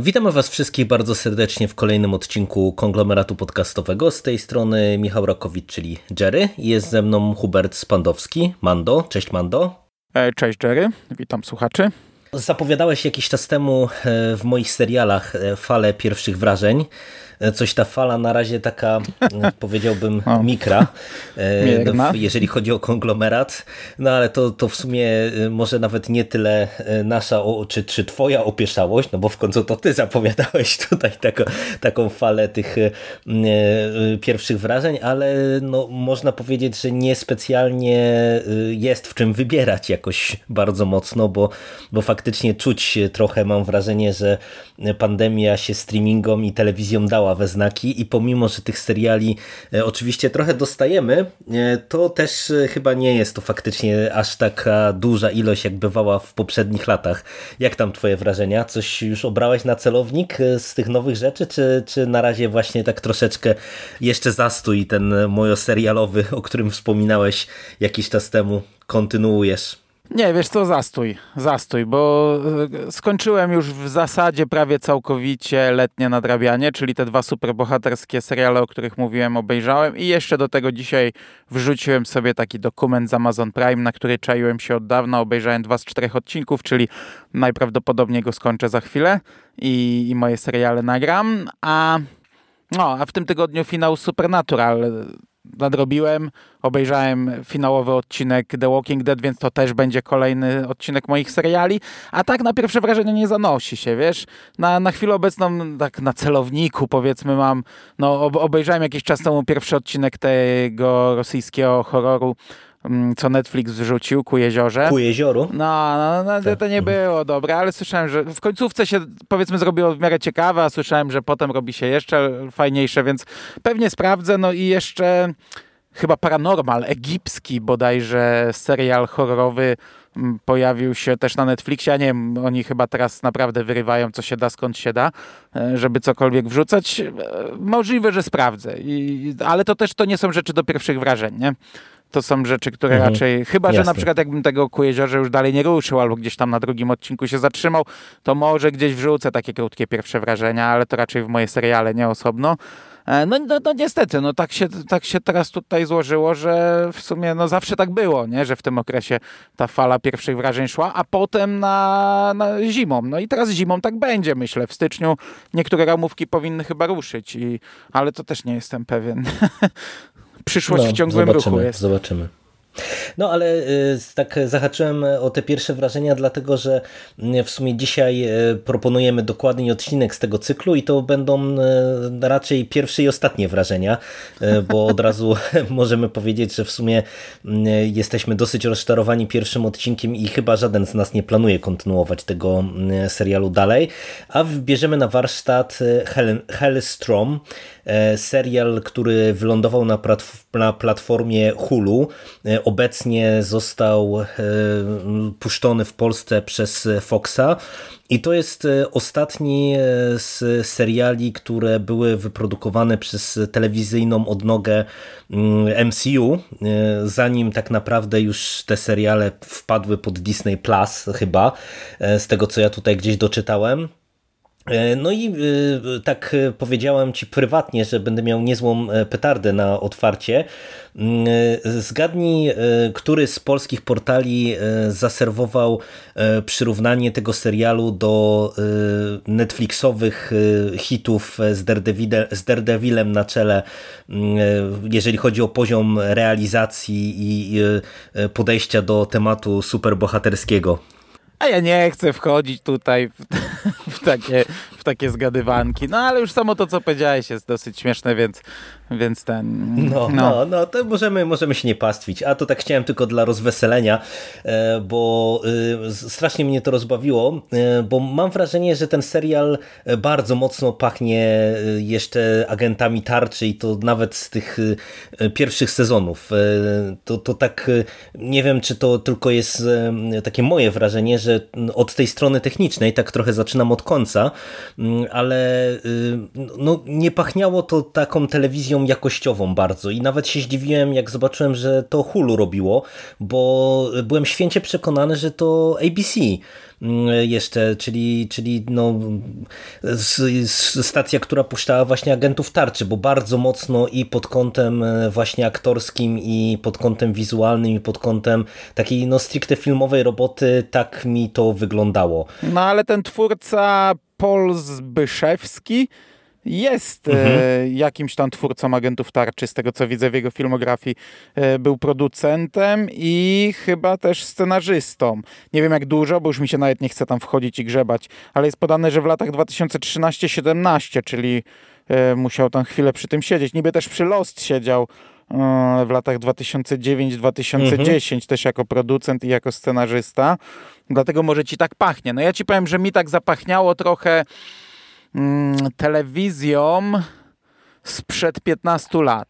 Witamy Was wszystkich bardzo serdecznie w kolejnym odcinku konglomeratu podcastowego. Z tej strony Michał Rakowicz, czyli Jerry. Jest ze mną Hubert Spandowski, Mando. Cześć Mando. E, cześć Jerry, witam słuchaczy. Zapowiadałeś jakiś czas temu e, w moich serialach e, falę pierwszych wrażeń. E, coś ta fala na razie taka, powiedziałbym, o. mikra, Mierna. jeżeli chodzi o konglomerat. No ale to, to w sumie może nawet nie tyle nasza, czy, czy twoja opieszałość, no bo w końcu to ty zapowiadałeś tutaj taką, taką falę tych pierwszych wrażeń, ale no, można powiedzieć, że niespecjalnie jest w czym wybierać jakoś bardzo mocno, bo, bo faktycznie czuć trochę, mam wrażenie, że pandemia się streamingom i telewizją dała we znaki i pomimo, że tych seriali e, oczywiście trochę dostajemy, e, to też e, chyba nie jest to faktycznie aż taka duża ilość, jak bywała w poprzednich latach. Jak tam twoje wrażenia? Coś już obrałeś na celownik z tych nowych rzeczy, czy, czy na razie właśnie tak troszeczkę jeszcze zastój ten mojo serialowy, o którym wspominałeś jakiś czas temu, kontynuujesz? Nie, wiesz co, zastój, zastój, bo e, skończyłem już w zasadzie prawie całkowicie letnie nadrabianie, czyli te dwa superbohaterskie seriale, o których mówiłem, obejrzałem i jeszcze do tego dzisiaj wrzuciłem sobie taki dokument z Amazon Prime, na który czaiłem się od dawna, obejrzałem dwa z czterech odcinków, czyli najprawdopodobniej go skończę za chwilę i, i moje seriale nagram, a no, a w tym tygodniu finał Supernatural nadrobiłem, obejrzałem finałowy odcinek The Walking Dead, więc to też będzie kolejny odcinek moich seriali, a tak na pierwsze wrażenie nie zanosi się, wiesz, na, na chwilę obecną tak na celowniku powiedzmy mam, no obejrzałem jakiś czas temu pierwszy odcinek tego rosyjskiego horroru co Netflix wrzucił ku jeziorze. Ku jezioru? No, no, no to, to nie było dobre, ale słyszałem, że w końcówce się powiedzmy zrobiło w miarę ciekawe, a słyszałem, że potem robi się jeszcze fajniejsze, więc pewnie sprawdzę. No i jeszcze chyba Paranormal, egipski bodajże serial horrorowy mm, pojawił się też na Netflixie. Ja nie wiem, oni chyba teraz naprawdę wyrywają co się da, skąd się da, e, żeby cokolwiek wrzucać. E, Możliwe, że sprawdzę, I, ale to też to nie są rzeczy do pierwszych wrażeń, nie? To są rzeczy, które Mhm. raczej, chyba że Jasne. na przykład jakbym tego ku jeziorze już dalej nie ruszył, albo gdzieś tam na drugim odcinku się zatrzymał, to może gdzieś wrzucę takie krótkie pierwsze wrażenia, ale to raczej w moje seriale, nie osobno. E, No, no, no niestety, no tak się, tak się teraz tutaj złożyło, że w sumie no zawsze tak było, nie? że w tym okresie ta fala pierwszych wrażeń szła, a potem na, na zimą. No i teraz zimą tak będzie, myślę. W styczniu niektóre ramówki powinny chyba ruszyć, i, ale to też nie jestem pewien. Przyszłość w ciągłym No, zobaczymy, ruchu jest. Zobaczymy. No ale y, tak zahaczyłem o te pierwsze wrażenia, dlatego że y, w sumie dzisiaj y, proponujemy dokładnie odcinek z tego cyklu i to będą y, raczej pierwsze i ostatnie wrażenia, bo od razu możemy powiedzieć, że w sumie y, jesteśmy dosyć rozczarowani pierwszym odcinkiem i chyba żaden z nas nie planuje kontynuować tego y, serialu dalej, a bierzemy na warsztat Hell, Hellstrom, serial, który wylądował na, prat- na platformie Hulu. E, Obecnie został e, puszczony w Polsce przez Foxa i to jest e, ostatni z seriali, które były wyprodukowane przez telewizyjną odnogę mm, MCU, e, zanim tak naprawdę już te seriale wpadły pod Disney Plus chyba, z tego co ja tutaj gdzieś doczytałem. E, No i y, tak y, powiedziałem Ci prywatnie, że będę miał niezłą e, petardę na otwarcie. Mm, Zgadnij, który z polskich portali zaserwował e, przyrównanie tego serialu do Netflixowych hitów z, z Daredevilem na czele, mm, e, jeżeli chodzi o poziom realizacji i podejścia do tematu superbohaterskiego. A ja nie chcę wchodzić tutaj w, w, takie, w takie zgadywanki. No ale już samo to, co powiedziałeś jest dosyć śmieszne, więc, więc ten... No, no, no, no to możemy, możemy się nie pastwić. A to tak chciałem tylko dla rozweselenia, e, bo e, strasznie mnie to rozbawiło, e, bo mam wrażenie, że ten serial bardzo mocno pachnie jeszcze agentami tarczy i to nawet z tych pierwszych sezonów. To, to tak, nie wiem, czy to tylko jest takie moje wrażenie, że od tej strony technicznej, tak trochę zaczynam od końca, ale no, nie pachniało to taką telewizją jakościową bardzo. I nawet się zdziwiłem, jak zobaczyłem, że to Hulu robiło, bo byłem święcie przekonany, że to ABC jeszcze, czyli, czyli no, stacja, która puszczała właśnie agentów tarczy, bo bardzo mocno i pod kątem e, właśnie aktorskim, i pod kątem wizualnym, i pod kątem takiej no stricte filmowej roboty, tak mi to wyglądało. No ale ten twórca Paul Zbyszewski jest e, mhm. jakimś tam twórcą agentów tarczy, z tego co widzę w jego filmografii. E, był producentem i chyba też scenarzystą. Nie wiem jak dużo, bo już mi się nawet nie chce tam wchodzić i grzebać, ale jest podane, że w latach 2013-17, czyli e, musiał tam chwilę przy tym siedzieć. Niby też przy Lost siedział w latach 2009-2010 mhm. też jako producent i jako scenarzysta. Dlatego może ci tak pachnie. No ja ci powiem, że mi tak zapachniało trochę telewizją sprzed 15 lat.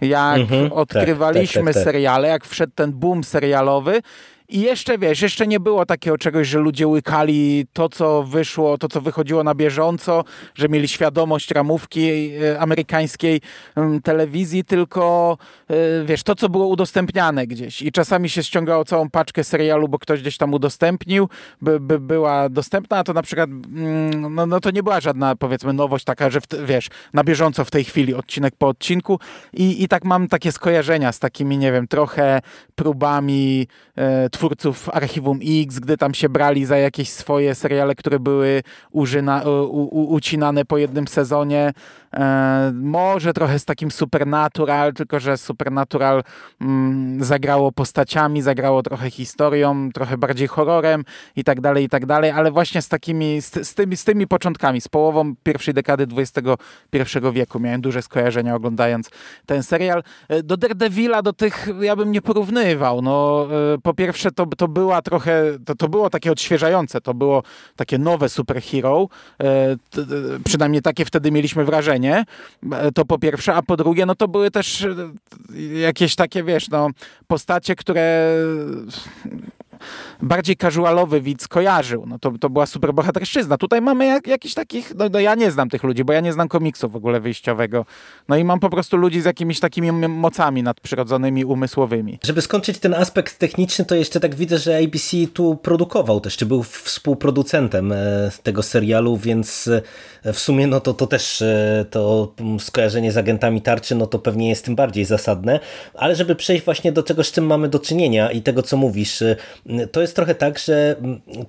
Jak mhm, odkrywaliśmy tak, tak, tak, seriale, jak wszedł ten boom serialowy i jeszcze wiesz, jeszcze nie było takiego czegoś, że ludzie łykali to, co wyszło, to, co wychodziło na bieżąco, że mieli świadomość ramówki e, amerykańskiej mm, telewizji, tylko e, wiesz, to, co było udostępniane gdzieś. I czasami się ściągało całą paczkę serialu, bo ktoś gdzieś tam udostępnił, by, by była dostępna, a to na przykład, mm, no, no to nie była żadna, powiedzmy, nowość taka, że w, wiesz, na bieżąco w tej chwili, odcinek po odcinku. I, I tak mam takie skojarzenia z takimi, nie wiem, trochę próbami e, twórców Archiwum X, gdy tam się brali za jakieś swoje seriale, które były użyna, u, u, ucinane po jednym sezonie. E, może trochę z takim Supernatural, tylko że Supernatural mm, zagrało postaciami, zagrało trochę historią, trochę bardziej horrorem i tak dalej, i tak dalej, ale właśnie z takimi, z, z, tymi, z tymi początkami, z połową pierwszej dekady XXI wieku miałem duże skojarzenia oglądając ten serial. E, do Daredevila, do tych ja bym nie porównywał. No, e, po pierwsze to, to była trochę, to, to było takie odświeżające, to było takie nowe superhero, przynajmniej takie wtedy mieliśmy wrażenie, E, to po pierwsze, a po drugie, no to były też e, jakieś takie, wiesz, no, postacie, które bardziej casualowy widz kojarzył. No to, to była super bohaterszczyzna. Tutaj mamy jak, jakiś takich, no, no, ja nie znam tych ludzi, bo ja nie znam komiksu w ogóle wyjściowego. No i mam po prostu ludzi z jakimiś takimi mocami nadprzyrodzonymi, umysłowymi. Żeby skończyć ten aspekt techniczny, to jeszcze tak widzę, że ABC tu produkował też, czy był współproducentem e, tego serialu, więc e, w sumie no to, to też e, to skojarzenie z agentami tarczy, no to pewnie jest tym bardziej zasadne. Ale żeby przejść właśnie do czegoś, z czym mamy do czynienia i tego, co mówisz, to jest trochę tak, że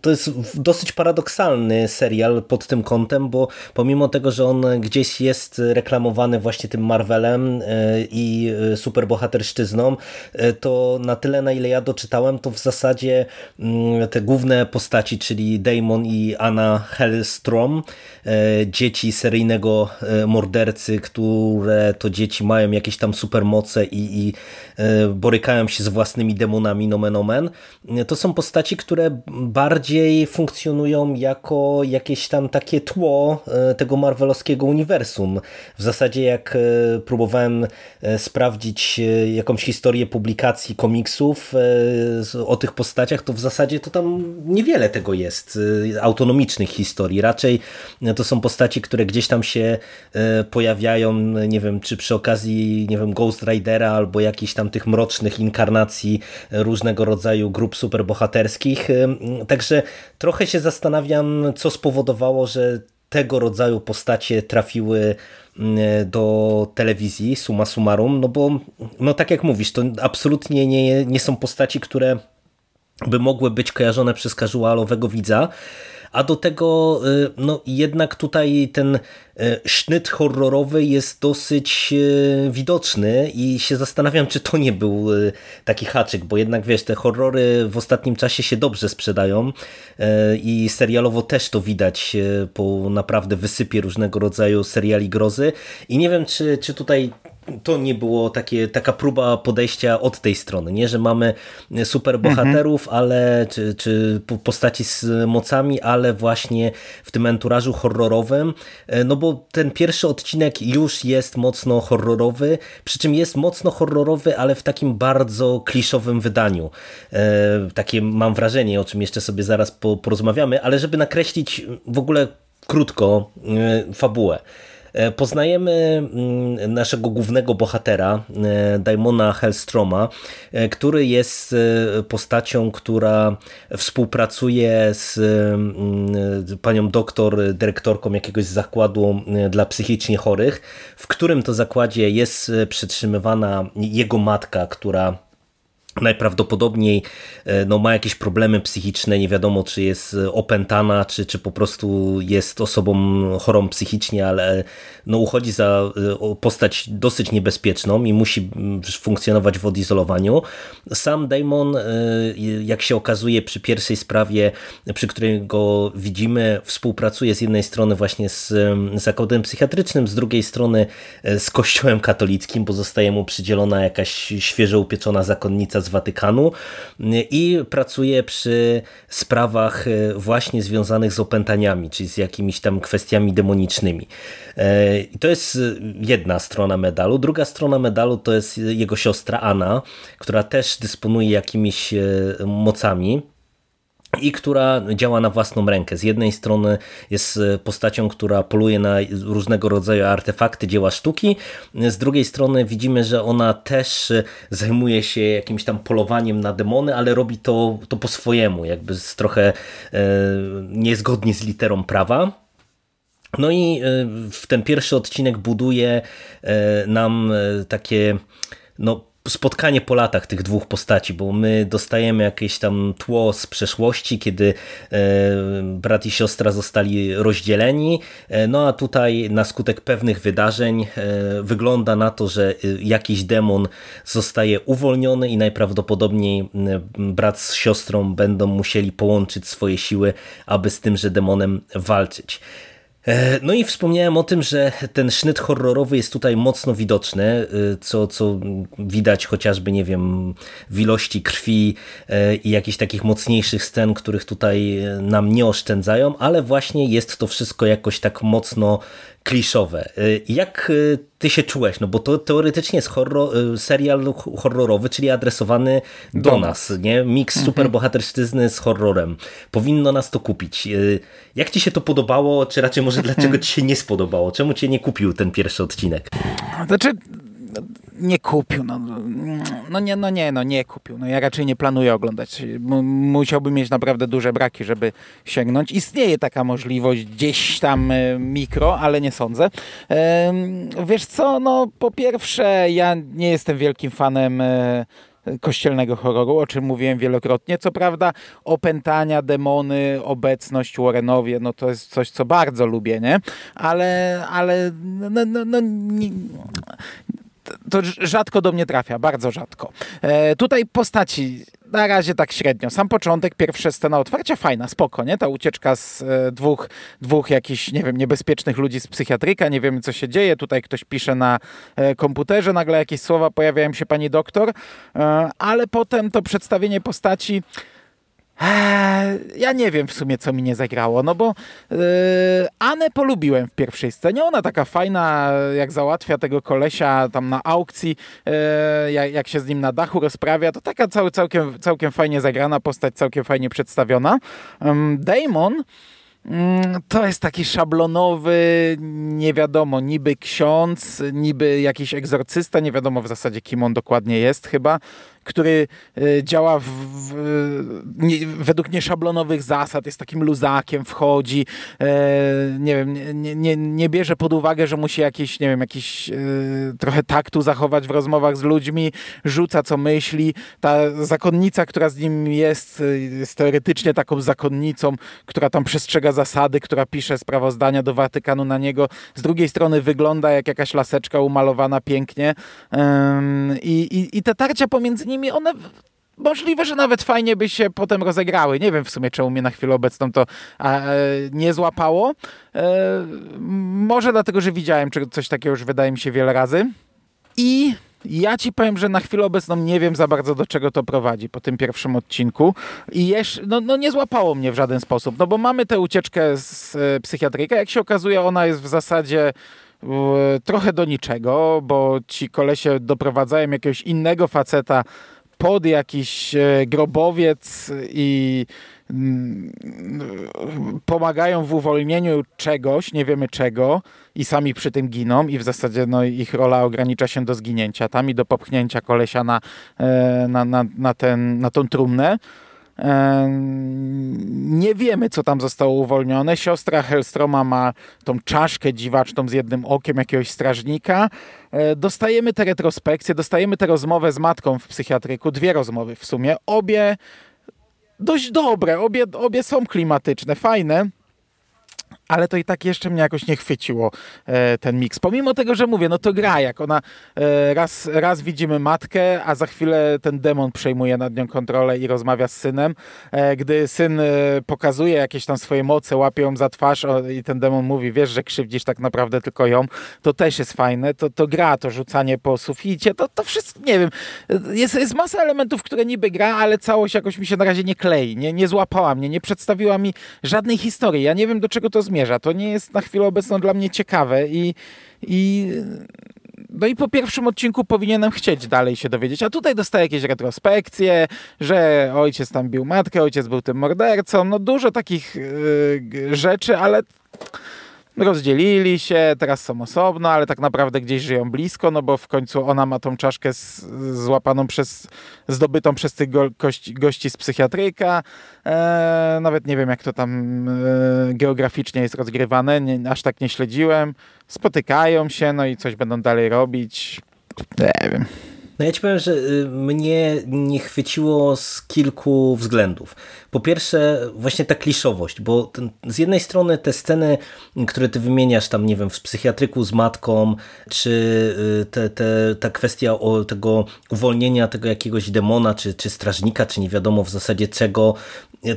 to jest dosyć paradoksalny serial pod tym kątem, bo pomimo tego, że on gdzieś jest reklamowany właśnie tym Marvelem e, i e, superbohaterszczyzną, e, to na tyle, na ile ja doczytałem, to w zasadzie mm, te główne postaci, czyli Damon i Anna Hellstrom, dzieci seryjnego mordercy, które to dzieci mają jakieś tam supermoce i, i borykają się z własnymi demonami nomen omen, to są postaci, które bardziej funkcjonują jako jakieś tam takie tło e, tego marvelowskiego uniwersum. W zasadzie jak e, próbowałem e, sprawdzić jakąś historię publikacji komiksów o tych postaciach, to w zasadzie to tam niewiele tego jest, autonomicznych historii. Raczej to są postaci, które gdzieś tam się pojawiają, nie wiem, czy przy okazji, nie wiem, Ghost Ridera albo jakichś tam tych mrocznych inkarnacji różnego rodzaju grup superbohaterskich. Także trochę się zastanawiam, co spowodowało, że tego rodzaju postacie trafiły do telewizji, suma summarum, no bo no tak jak mówisz, to absolutnie nie, nie są postaci, które by mogły być kojarzone przez casualowego widza, a do tego no, jednak tutaj ten sznyt horrorowy jest dosyć widoczny i się zastanawiam, czy to nie był taki haczyk, bo jednak wiesz, te horrory w ostatnim czasie się dobrze sprzedają i serialowo też to widać po naprawdę wysypie różnego rodzaju seriali grozy. I nie wiem, czy, czy tutaj to nie było takie, taka próba podejścia od tej strony, nie, że mamy super bohaterów, mhm. ale czy, czy postaci z mocami, ale właśnie w tym enturażu horrorowym, e, no bo ten pierwszy odcinek już jest mocno horrorowy, przy czym jest mocno horrorowy, ale w takim bardzo kliszowym wydaniu. E, takie mam wrażenie, o czym jeszcze sobie zaraz porozmawiamy, ale żeby nakreślić w ogóle krótko e, fabułę. E, poznajemy mm, naszego głównego bohatera, e, Daimona Hellstroma, e, który jest postacią, która współpracuje z mm, panią doktor, dyrektorką jakiegoś zakładu dla psychicznie chorych, w którym to zakładzie jest przytrzymywana jego matka, która najprawdopodobniej e, no, ma jakieś problemy psychiczne, nie wiadomo czy jest opętana, czy, czy po prostu jest osobą chorą psychicznie, ale no, uchodzi za e, postać dosyć niebezpieczną i musi funkcjonować w odizolowaniu. Sam Damon, e, jak się okazuje przy pierwszej sprawie, przy której go widzimy, współpracuje z jednej strony właśnie z zakładem psychiatrycznym, z drugiej strony z kościołem katolickim, bo zostaje mu przydzielona jakaś świeżo upieczona zakonnica z Watykanu i pracuje przy sprawach e, właśnie związanych z opętaniami, czyli z jakimiś tam kwestiami demonicznymi. E, I to jest jedna strona medalu. Druga strona medalu to jest jego siostra Anna, która też dysponuje jakimiś e, mocami i która działa na własną rękę. Z jednej strony jest e, postacią, która poluje na różnego rodzaju artefakty, dzieła sztuki, z drugiej strony widzimy, że ona też e, zajmuje się jakimś tam polowaniem na demony, ale robi to, to po swojemu, jakby z trochę e, niezgodnie z literą prawa. No i w ten pierwszy odcinek buduje nam takie no, spotkanie po latach tych dwóch postaci, bo my dostajemy jakieś tam tło z przeszłości, kiedy e, brat i siostra zostali rozdzieleni, e, no a tutaj na skutek pewnych wydarzeń e, wygląda na to, że jakiś demon zostaje uwolniony i najprawdopodobniej brat z siostrą będą musieli połączyć swoje siły, aby z tymże demonem walczyć. E, no i wspomniałem o tym, że ten sznyt horrorowy jest tutaj mocno widoczny, e, co, co widać chociażby, nie wiem, w ilości krwi e, i jakichś takich mocniejszych scen, których tutaj nam nie oszczędzają, ale właśnie jest to wszystko jakoś tak mocno kliszowe. Y, jak y, ty się czułeś? No bo to teoretycznie jest horror, y, serial horrorowy, czyli adresowany do, do nas, nie? Miks mhm. superbohaterszczyzny z horrorem. Powinno nas to kupić. Jak ci się to podobało, czy raczej może dlaczego ci się nie spodobało? Czemu cię nie kupił ten pierwszy odcinek? Znaczy, nie kupił. No, no, nie, no nie, no nie kupił. No ja raczej nie planuję oglądać. Musiałbym mieć naprawdę duże braki, żeby sięgnąć. Istnieje taka możliwość gdzieś tam e, mikro, ale nie sądzę. Wiesz co, no po pierwsze ja nie jestem wielkim fanem e, kościelnego horroru, o czym mówiłem wielokrotnie. Co prawda opętania, demony, obecność Warrenowie, no to jest coś, co bardzo lubię, nie? Ale, ale no, no, no nie, to rzadko do mnie trafia, bardzo rzadko. E, tutaj postaci na razie tak średnio. Sam początek, pierwsza scena otwarcia, fajna, spoko, nie? Ta ucieczka z e, dwóch, dwóch jakichś, nie wiem, niebezpiecznych ludzi z psychiatryka, nie wiemy co się dzieje, tutaj ktoś pisze na e, komputerze, nagle jakieś słowa pojawiają się pani doktor, e, ale potem to przedstawienie postaci ja nie wiem w sumie, co mi nie zagrało, no bo yy, Anę polubiłem w pierwszej scenie. Ona taka fajna, jak załatwia tego kolesia tam na aukcji, yy, jak, jak, się z nim na dachu rozprawia, to taka cał, całkiem, całkiem fajnie zagrana postać, całkiem fajnie przedstawiona. Yy, Damon Mm, to jest taki szablonowy, nie wiadomo, niby ksiądz, niby jakiś egzorcysta, nie wiadomo w zasadzie kim on dokładnie jest chyba. Który e, działa w, w, nie, według nieszablonowych zasad, jest takim luzakiem, wchodzi, e, nie wiem, nie, nie, nie bierze pod uwagę, że musi jakiś, nie wiem, jakiś e, trochę taktu zachować w rozmowach z ludźmi, rzuca co myśli. Ta zakonnica, która z nim jest, jest teoretycznie taką zakonnicą, która tam przestrzega zasady, która pisze sprawozdania do Watykanu na niego. Z drugiej strony wygląda jak jakaś laseczka umalowana pięknie. I, i, i te tarcia pomiędzy nimi, one możliwe, że nawet fajnie by się potem rozegrały. Nie wiem w sumie, czemu mnie na chwilę obecną to e, nie złapało. E, może dlatego, że widziałem coś takiego już wydaje mi się wiele razy. I ja ci powiem, że na chwilę obecną nie wiem za bardzo do czego to prowadzi po tym pierwszym odcinku i jeszcze, no, no nie złapało mnie w żaden sposób, no bo mamy tę ucieczkę z e, psychiatryka, jak się okazuje ona jest w zasadzie trochę do niczego, bo ci kolesie doprowadzają jakiegoś innego faceta pod jakiś e, grobowiec i mm, pomagają w uwolnieniu czegoś, nie wiemy czego i sami przy tym giną i w zasadzie no, ich rola ogranicza się do zginięcia tam i do popchnięcia kolesia na, e, na, na, na, ten, na tą trumnę. Nie wiemy, co tam zostało uwolnione. Siostra Hellstroma ma tą czaszkę dziwaczną z jednym okiem jakiegoś strażnika. E, dostajemy te retrospekcje, dostajemy tę rozmowę z matką w psychiatryku. Dwie rozmowy w sumie. Obie dość dobre, obie, obie są klimatyczne, fajne ale to i tak jeszcze mnie jakoś nie chwyciło e, ten miks. Pomimo tego, że mówię, no to gra, jak ona e, raz, raz widzimy matkę, a za chwilę ten demon przejmuje nad nią kontrolę i rozmawia z synem. E, gdy syn pokazuje jakieś tam swoje moce, łapie ją za twarz i ten demon mówi, wiesz, że krzywdzisz tak naprawdę tylko ją, to też jest fajne. To, to gra, to rzucanie po suficie, to, to wszystko, nie wiem, jest, jest masa elementów, które niby gra, ale całość jakoś mi się na razie nie klei, nie, nie złapała mnie, nie przedstawiła mi żadnej historii. Ja nie wiem, do czego to zmierza zmierza. To nie jest na chwilę obecną dla mnie ciekawe i, i no i po pierwszym odcinku powinienem chcieć dalej się dowiedzieć, a tutaj dostaję jakieś retrospekcje, że ojciec tam bił matkę, ojciec był tym mordercą, no dużo takich yy, rzeczy, ale rozdzielili się, teraz są osobno, ale tak naprawdę gdzieś żyją blisko, no bo w końcu ona ma tą czaszkę z, złapaną przez, zdobytą przez tych go, gości, gości z psychiatryka. E, nawet nie wiem, jak to tam e, geograficznie jest rozgrywane, nie, aż tak nie śledziłem. Spotykają się, no i coś będą dalej robić. Nie wiem. No ja ci powiem, że y, mnie nie chwyciło z kilku względów. Po pierwsze, właśnie ta kliszowość, bo ten, z jednej strony te sceny, które ty wymieniasz tam, nie wiem, w psychiatryku z matką, czy y, te, te, ta kwestia o tego uwolnienia tego jakiegoś demona, czy, czy strażnika, czy nie wiadomo w zasadzie czego,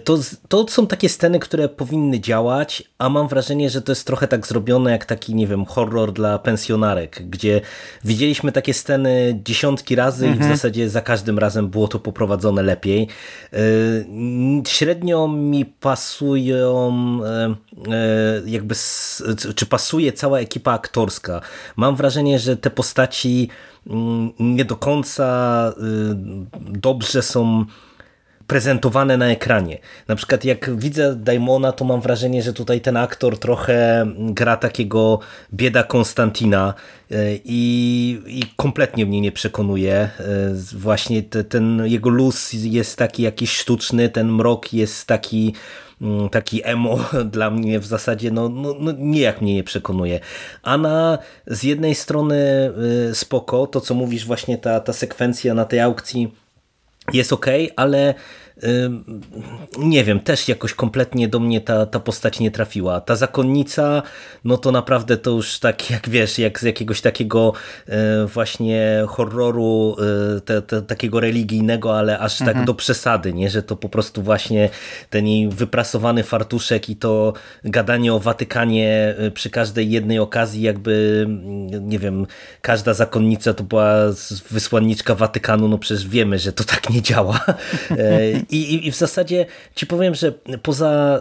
to, to są takie sceny, które powinny działać, a mam wrażenie, że to jest trochę tak zrobione jak taki, nie wiem, horror dla pensjonarek, gdzie widzieliśmy takie sceny dziesiątki razy mhm. i w mhm. zasadzie za każdym razem było to poprowadzone lepiej. Y, średnio mi pasują e, e, jakby, czy pasuje cała ekipa aktorska. Mam wrażenie, że te postaci mm, nie do końca y, dobrze są prezentowane na ekranie. Na przykład jak widzę Daimona, to mam wrażenie, że tutaj ten aktor trochę gra takiego bieda Konstantina e, i, i kompletnie mnie nie przekonuje. E, właśnie te, ten jego luz jest taki jakiś sztuczny, ten mrok jest taki mm, taki emo dla mnie w zasadzie no, no, no nijak mnie nie przekonuje. Ana z jednej strony e, spoko, to co mówisz właśnie ta, ta sekwencja na tej aukcji jest ok, ale nie wiem, też jakoś kompletnie do mnie ta, ta postać nie trafiła. Ta zakonnica, no to naprawdę to już tak jak wiesz, jak z jakiegoś takiego e, właśnie horroru e, te, te, takiego religijnego, ale aż tak mhm. tak do przesady, nie? że to po prostu właśnie ten jej wyprasowany fartuszek i to gadanie o Watykanie e, przy każdej jednej okazji jakby, nie wiem, każda zakonnica to była wysłanniczka Watykanu, no przecież wiemy, że to tak nie działa. I, i, I, w zasadzie ci powiem, że poza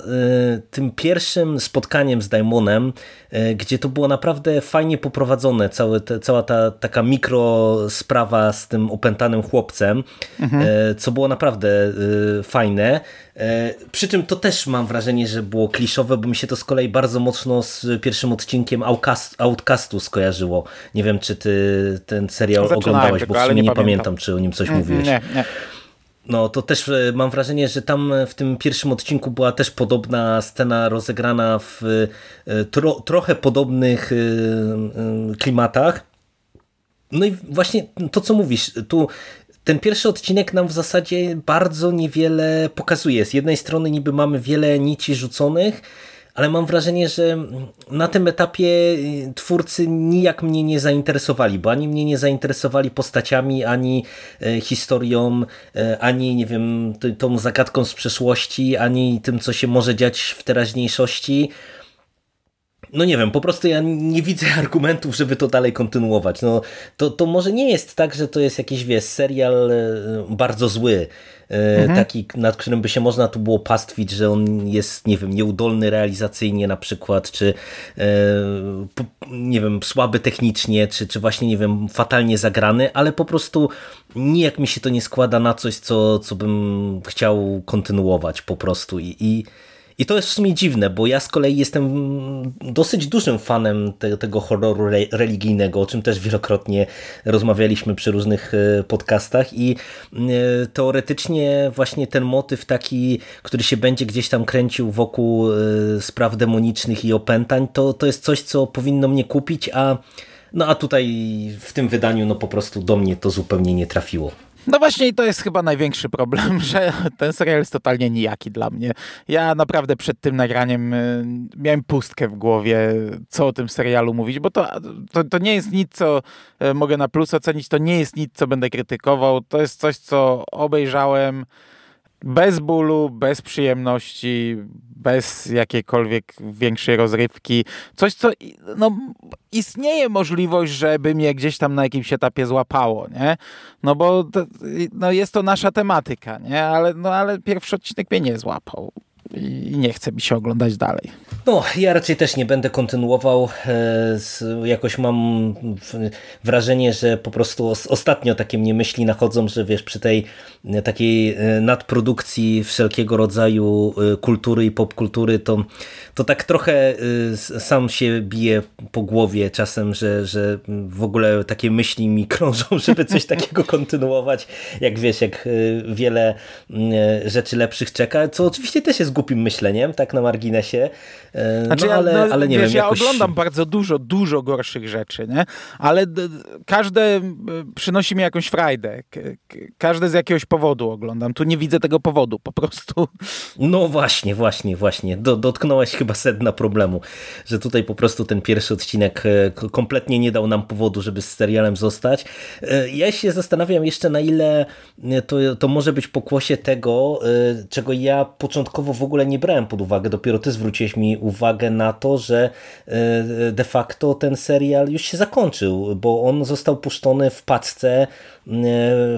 tym pierwszym spotkaniem z Daimonem, gdzie to było naprawdę fajnie poprowadzone, całe te, cała ta taka mikro sprawa z tym opętanym chłopcem, mhm. co było naprawdę fajne. Przy czym to też mam wrażenie, że było kliszowe, bo mi się to z kolei bardzo mocno z pierwszym odcinkiem Outcastu skojarzyło. Nie wiem, czy ty ten serial Zaczynałem oglądałeś, tego, bo w sumie nie, nie pamiętam. czy o nim coś mm, mówiłeś. Nie, nie. No to też e, mam wrażenie, że tam w tym pierwszym odcinku była też podobna scena rozegrana w e, tro, trochę podobnych e, klimatach. No i właśnie to, co mówisz, tu ten pierwszy odcinek nam w zasadzie bardzo niewiele pokazuje. Z jednej strony niby mamy wiele nici rzuconych, ale mam wrażenie, że na tym etapie y, twórcy nijak mnie nie zainteresowali, bo ani mnie nie zainteresowali postaciami, ani y, historią, y, ani nie wiem, tą zagadką z przeszłości, ani tym, co się może dziać w teraźniejszości no nie wiem, po prostu ja nie widzę argumentów, żeby to dalej kontynuować. No, to, to może nie jest tak, że to jest jakiś, wiesz, serial bardzo zły, mhm. taki, nad którym by się można tu było pastwić, że on jest, nie wiem, nieudolny realizacyjnie na przykład, czy e, nie wiem, słaby technicznie, czy, czy właśnie, nie wiem, fatalnie zagrany, ale po prostu nijak mi się to nie składa na coś, co, co bym chciał kontynuować po prostu i, i i to jest w sumie dziwne, bo ja z kolei jestem dosyć dużym fanem te, tego horroru re, religijnego, o czym też wielokrotnie rozmawialiśmy przy różnych e, podcastach i e, teoretycznie właśnie ten motyw taki, który się będzie gdzieś tam kręcił wokół e, spraw demonicznych i opętań, to, to jest coś, co powinno mnie kupić, a no a tutaj w tym wydaniu no po prostu do mnie to zupełnie nie trafiło. No właśnie i to jest chyba największy problem, że ten serial jest totalnie nijaki dla mnie. Ja naprawdę przed tym nagraniem y, miałem pustkę w głowie, co o tym serialu mówić, bo to, to, to nie jest nic, co y, mogę na plus ocenić, to nie jest nic, co będę krytykował, to jest coś, co obejrzałem bez bólu, bez przyjemności, bez jakiejkolwiek większej rozrywki. Coś, co no, istnieje możliwość, żeby mnie gdzieś tam na jakimś etapie złapało, nie? No bo to, no jest to nasza tematyka, nie? Ale, no, ale pierwszy odcinek mnie nie złapał i nie chce mi się oglądać dalej. No, ja raczej też nie będę kontynuował. E, jakoś mam wrażenie, że po prostu ostatnio takie mnie myśli nachodzą, że wiesz, przy tej e, takiej e, nadprodukcji wszelkiego rodzaju kultury i popkultury, to, to tak trochę sam się bije po głowie czasem, że, że w ogóle takie myśli mi krążą, żeby coś takiego kontynuować, jak wiesz, jak wiele rzeczy lepszych czeka, co oczywiście też jest głupim myśleniem, tak na marginesie, e, znaczy, no, ale, no, ale nie wiesz, wiem. Jakoś... Ja oglądam bardzo dużo, dużo gorszych rzeczy, nie? ale każde przynosi mi jakąś frajdę. Każde z jakiegoś powodu oglądam. Tu nie widzę tego powodu po prostu. No właśnie, właśnie, właśnie. Do, dotknąłeś chyba sedna problemu, że tutaj po prostu ten pierwszy odcinek e, kompletnie nie dał nam powodu, żeby z serialem zostać. E, ja się zastanawiam jeszcze na ile to, to może być pokłosie tego, czego ja początkowo w ogóle ogóle nie brałem pod uwagę, dopiero ty zwróciłeś mi uwagę na to, że e, de facto ten serial już się zakończył, bo on został puszczony w paczce e,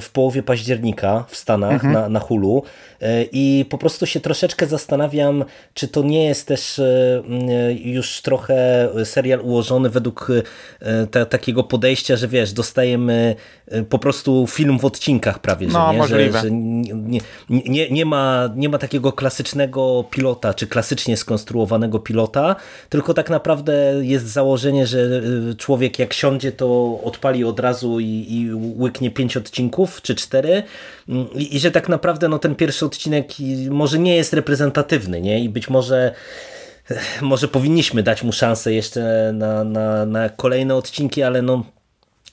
w połowie października w Stanach mhm. na, na Hulu e, i po prostu się troszeczkę zastanawiam, czy to nie jest też już trochę serial ułożony według te, takiego podejścia, że wiesz, dostajemy po prostu film w odcinkach prawie, że, no, nie? Że, że nie, nie, nie, ma, nie ma takiego klasycznego pilota, czy klasycznie skonstruowanego pilota, tylko tak naprawdę jest założenie, że człowiek jak siądzie, to odpali od razu i, i łyknie pięć odcinków, czy cztery mm, i, i że tak naprawdę no, ten pierwszy odcinek może nie jest reprezentatywny, nie? I być może może powinniśmy dać mu szansę jeszcze na, na, na kolejne odcinki, ale no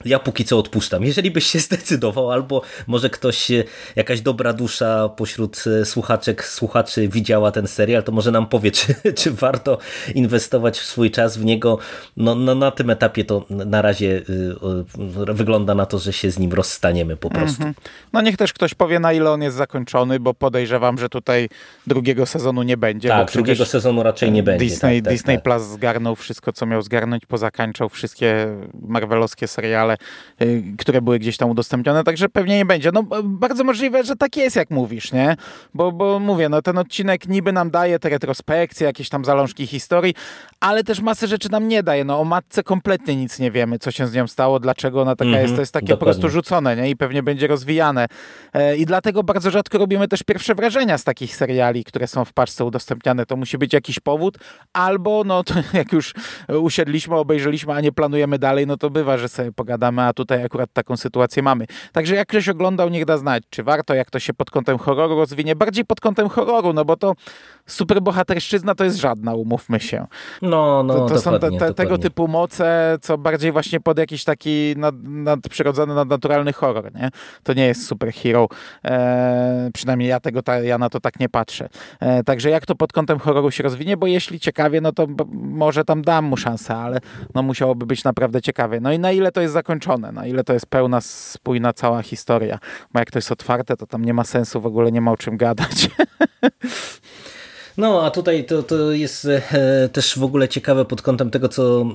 ja póki co odpuszczam. Jeżeli byś się zdecydował, albo może ktoś, e, jakaś dobra dusza pośród e, słuchaczek, słuchaczy widziała ten serial, to może nam powie, czy, czy warto inwestować w swój czas w niego. No, no na tym etapie to na razie y, wygląda na to, że się z nim rozstaniemy po prostu. Mm -hmm. No niech też ktoś powie, na ile on jest zakończony, bo podejrzewam, że tutaj drugiego sezonu nie będzie. Tak, drugiego sezonu raczej nie będzie. Disney, tak, tak, Disney tak. Plus zgarnął wszystko, co miał zgarnąć, pozakańczał wszystkie marvelowskie seriale seriale, y, które były gdzieś tam udostępnione, także pewnie nie będzie. No bardzo możliwe, że tak jest, jak mówisz, nie? Bo, bo mówię, no ten odcinek niby nam daje te retrospekcje, jakieś tam zalążki historii, ale też masę rzeczy nam nie daje. No o matce kompletnie nic nie wiemy, co się z nią stało, dlaczego ona taka Mhm, jest. To jest takie po dokładnie. prostu rzucone, nie? I pewnie będzie rozwijane. E, I dlatego bardzo rzadko robimy też pierwsze wrażenia z takich seriali, które są w paczce udostępniane. To musi być jakiś powód, albo no to jak już usiedliśmy, obejrzeliśmy, a nie planujemy dalej, no to bywa, że sobie pogadamy, a tutaj akurat taką sytuację mamy. Także jak ktoś oglądał, niech da znać, czy warto, jak to się pod kątem horroru rozwinie. Bardziej pod kątem horroru, no bo to superbohaterszczyzna to jest żadna, umówmy się. No, no, To, to są te, te, tego typu moce, co bardziej właśnie pod jakiś taki nad, nadprzyrodzony, nadnaturalny horror, nie? To nie jest superhero. E, przynajmniej ja tego, ta, ja na to tak nie patrzę. E, także jak to pod kątem horroru się rozwinie, bo jeśli ciekawie, no to może tam dam mu szansę, ale no musiałoby być naprawdę ciekawie. No i na ile to jest zakończone, na ile to jest pełna, spójna cała historia. Bo jak to jest otwarte, to tam nie ma sensu, w ogóle nie ma o czym gadać. No, a tutaj to, to jest e, też w ogóle ciekawe pod kątem tego, co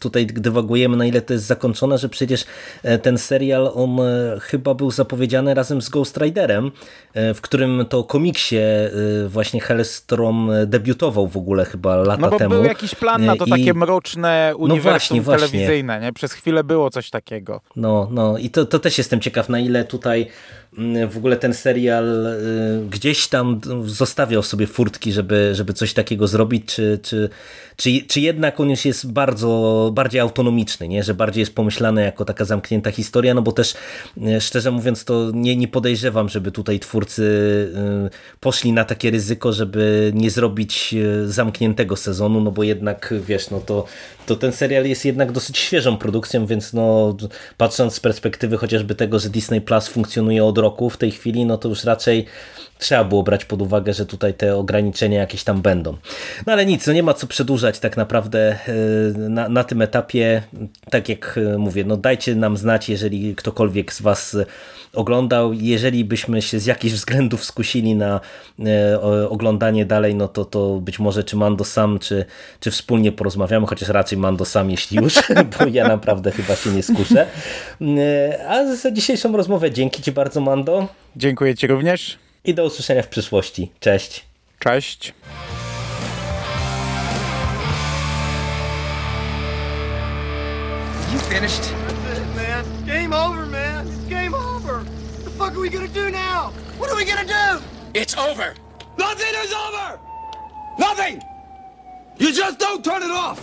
tutaj dywagujemy, na ile to jest zakończone, że przecież e, ten serial, on e, chyba był zapowiedziany razem z Ghost Riderem, w którym to komiksie właśnie Hellstrom debiutował w ogóle chyba lata No bo temu. był jakiś plan na to I- takie mroczne uniwersum właśnie, właśnie. telewizyjne, nie? Przez chwilę było coś takiego. No, no i to, to też jestem ciekaw, na ile tutaj w ogóle ten serial y, gdzieś tam zostawiał sobie furtki, żeby, żeby coś takiego zrobić, czy, czy, czy, czy jednak on już jest bardzo bardziej autonomiczny, nie? że bardziej jest pomyślany jako taka zamknięta historia, no bo też y, szczerze mówiąc to nie, nie podejrzewam, żeby tutaj twórcy y, poszli na takie ryzyko, żeby nie zrobić zamkniętego sezonu, no bo jednak wiesz, no to, to ten serial jest jednak dosyć świeżą produkcją, więc no patrząc z perspektywy chociażby tego, że Disney Plus funkcjonuje od roku w tej chwili, no to już raczej trzeba było brać pod uwagę, że tutaj te ograniczenia jakieś tam będą. No ale nic, no nie ma co przedłużać tak naprawdę yy, na, na tym etapie. Tak jak yy, mówię, no dajcie nam znać, jeżeli ktokolwiek z Was yy, oglądał. Jeżeli byśmy się z jakichś względów skusili na e, oglądanie dalej, no to, to być może czy Mando sam, czy, czy wspólnie porozmawiamy, chociaż raczej Mando sam, jeśli już, bo ja naprawdę chyba się nie skuszę. E, A za dzisiejszą rozmowę dzięki Ci bardzo, Mando, Dziękuję Ci również. I do usłyszenia w przyszłości. Cześć. Cześć. You finished? That's it, man. Game over, man. It's game over. What the fuck are we gonna do now? What are we gonna do? It's over. Nothing is over! Nothing! You just don't turn it off!